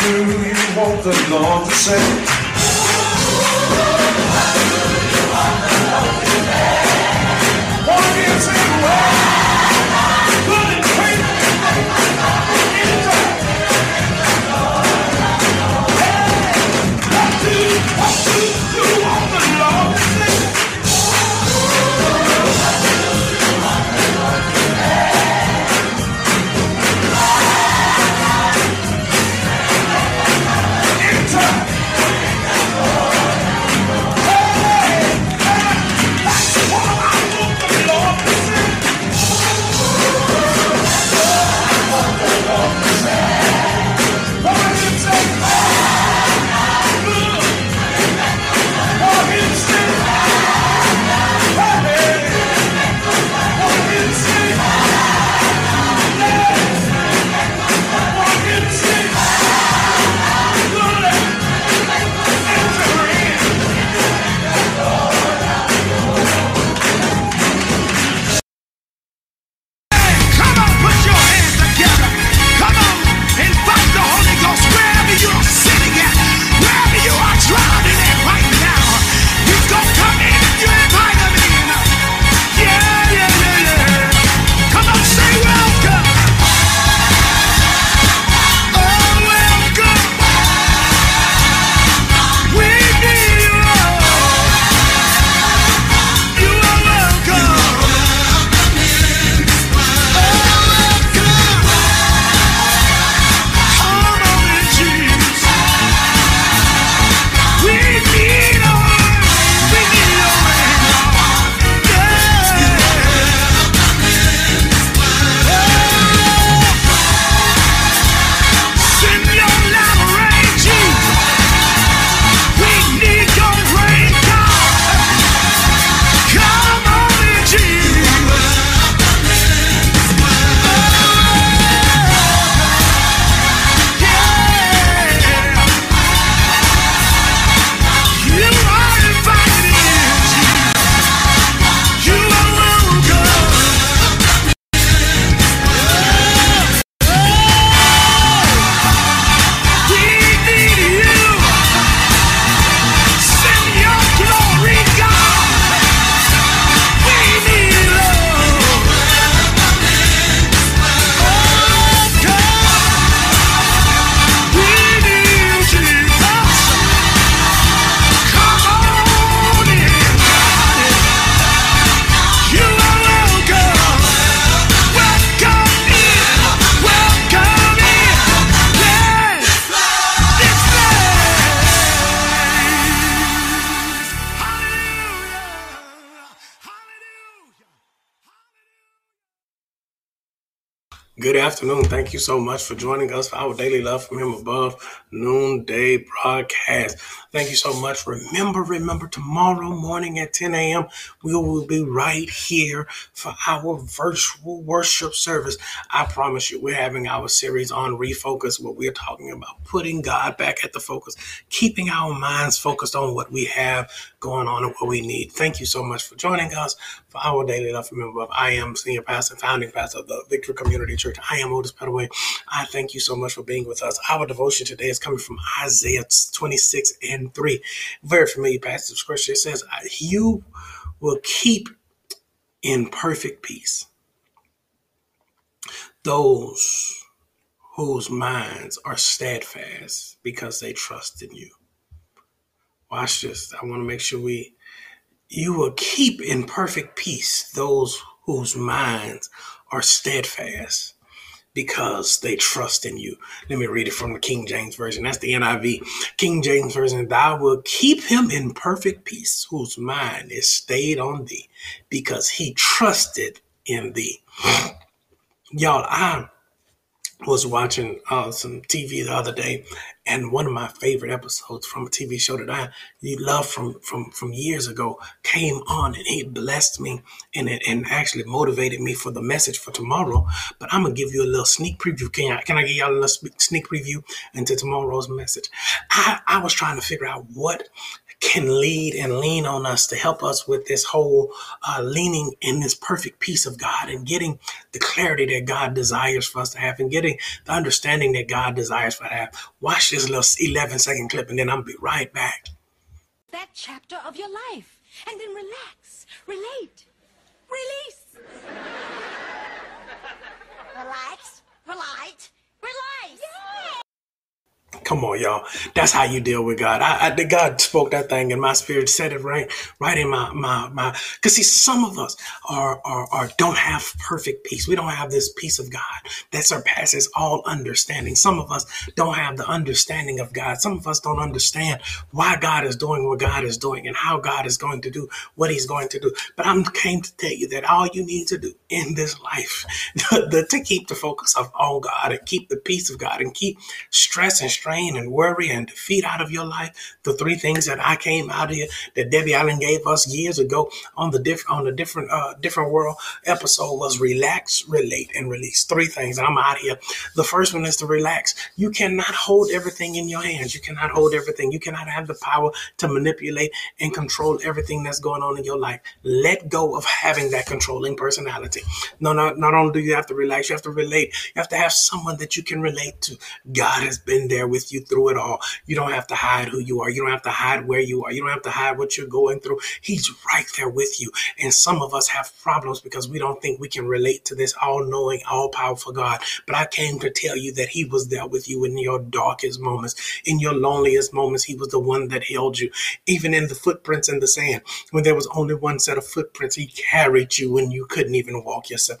do you want the Lord to say? Good afternoon. Thank you so much for joining us for our daily love from Him above noonday broadcast. Thank you so much. Remember, remember, tomorrow morning at 10 a.m., we will be right here for our virtual worship service. I promise you, we're having our series on refocus where we're talking about putting God back at the focus, keeping our minds focused on what we have going on and what we need. Thank you so much for joining us for our daily love from Him above. I am senior pastor, founding pastor of the Victory Community Church. I am Otis Petaway. I thank you so much for being with us. Our devotion today is coming from Isaiah 26 and 3. Very familiar passage of scripture. It says, You will keep in perfect peace those whose minds are steadfast because they trust in you. Watch this. I want to make sure we, you will keep in perfect peace those whose minds are steadfast because they trust in you. Let me read it from the King James Version. That's the NIV. King James Version, thou will keep him in perfect peace whose mind is stayed on thee because he trusted in thee. Y'all, I was watching uh, some TV the other day, and one of my favorite episodes from a TV show that I love from from from years ago came on, and it blessed me and it and actually motivated me for the message for tomorrow. But I'm gonna give you a little sneak preview. Can I can I give y'all a little sneak preview into tomorrow's message? I I was trying to figure out what can lead and lean on us to help us with this whole uh, leaning in this perfect peace of God and getting the clarity that God desires for us to have and getting the understanding that God desires for us to have. Watch this little 11 second clip and then I'll be right back. that chapter of your life and then relax, relate, release. relax, relate, relate. Come on, y'all. That's how you deal with God. I, I the God spoke that thing and my spirit, said it right, right in my my my. Because see, some of us are, are are don't have perfect peace. We don't have this peace of God that surpasses all understanding. Some of us don't have the understanding of God. Some of us don't understand why God is doing what God is doing and how God is going to do what He's going to do. But I'm came to tell you that all you need to do in this life the, to keep the focus of on God and keep the peace of God and keep stress and strain and worry and defeat out of your life. The three things that I came out here that Debbie Allen gave us years ago on the different on the different uh different world episode was relax, relate, and release. Three things. I'm out here. The first one is to relax. You cannot hold everything in your hands. You cannot hold everything. You cannot have the power to manipulate and control everything that's going on in your life. Let go of having that controlling personality. No, no, not only do you have to relax, you have to relate. You have to have someone that you can relate to. God has been there with you through it all. You don't have to hide who you are. You don't have to hide where you are. You don't have to hide what you're going through. He's right there with you. And some of us have problems because we don't think we can relate to this all knowing, all powerful God. But I came to tell you that He was there with you in your darkest moments, in your loneliest moments. He was the one that held you, even in the footprints in the sand. When there was only one set of footprints, He carried you when you couldn't even walk yourself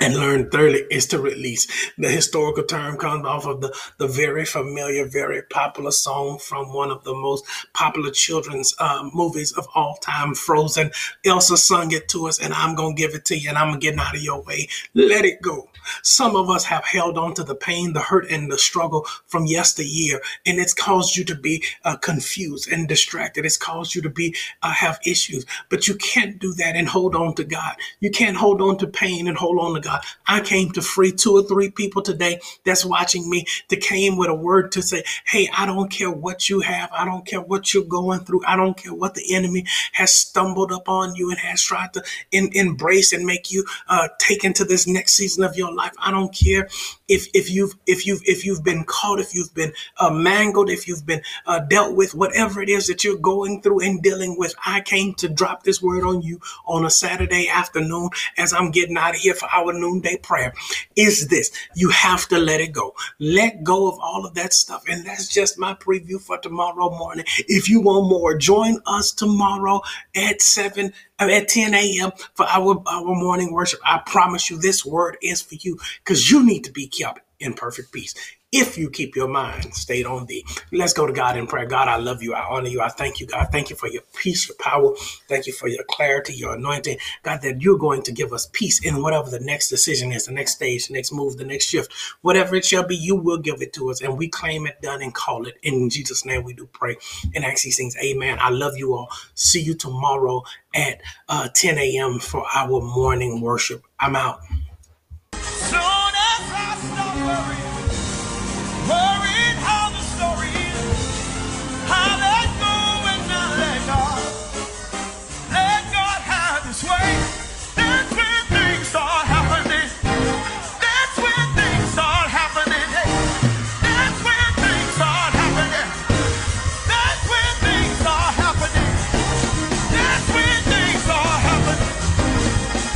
and learn thirdly is to release. The historical term comes off of the, the very familiar, very popular song from one of the most popular children's uh, movies of all time, Frozen. Elsa sung it to us, and I'm going to give it to you, and I'm going to get out of your way. Let it go. Some of us have held on to the pain, the hurt, and the struggle from yesteryear, and it's caused you to be uh, confused and distracted. It's caused you to be uh, have issues, but you can't do that and hold on to God. You can't hold on to pain and hold on to God. I came to free two or three people today that's watching me that came with a word to say, Hey, I don't care what you have. I don't care what you're going through. I don't care what the enemy has stumbled upon you and has tried to in, embrace and make you uh, take into this next season of your life. I don't care if if you've if you've if you've been caught, if you've been uh, mangled, if you've been uh, dealt with, whatever it is that you're going through and dealing with. I came to drop this word on you on a Saturday afternoon as I'm getting out of here for our noonday prayer. Is this you have to let it go? Let go of all of that stuff, and that's just my preview for tomorrow morning. If you want more, join us tomorrow at seven at 10 a.m. for our, our morning worship. I promise you this word is for you because you need to be kept in perfect peace. If you keep your mind stayed on thee. Let's go to God in prayer. God, I love you. I honor you. I thank you, God. Thank you for your peace, your power. Thank you for your clarity, your anointing. God, that you're going to give us peace in whatever the next decision is, the next stage, the next move, the next shift. Whatever it shall be, you will give it to us. And we claim it done and call it. In Jesus' name we do pray and ask these things. Amen. I love you all. See you tomorrow at uh, 10 a.m. for our morning worship. I'm out.